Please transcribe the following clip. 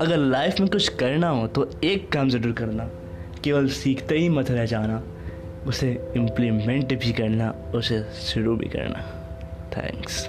अगर लाइफ में कुछ करना हो तो एक काम ज़रूर करना। केवल सीखते ही मत रह जाना, उसे इम्प्लीमेंट भी करना, उसे शुरू भी करना। थैंक्स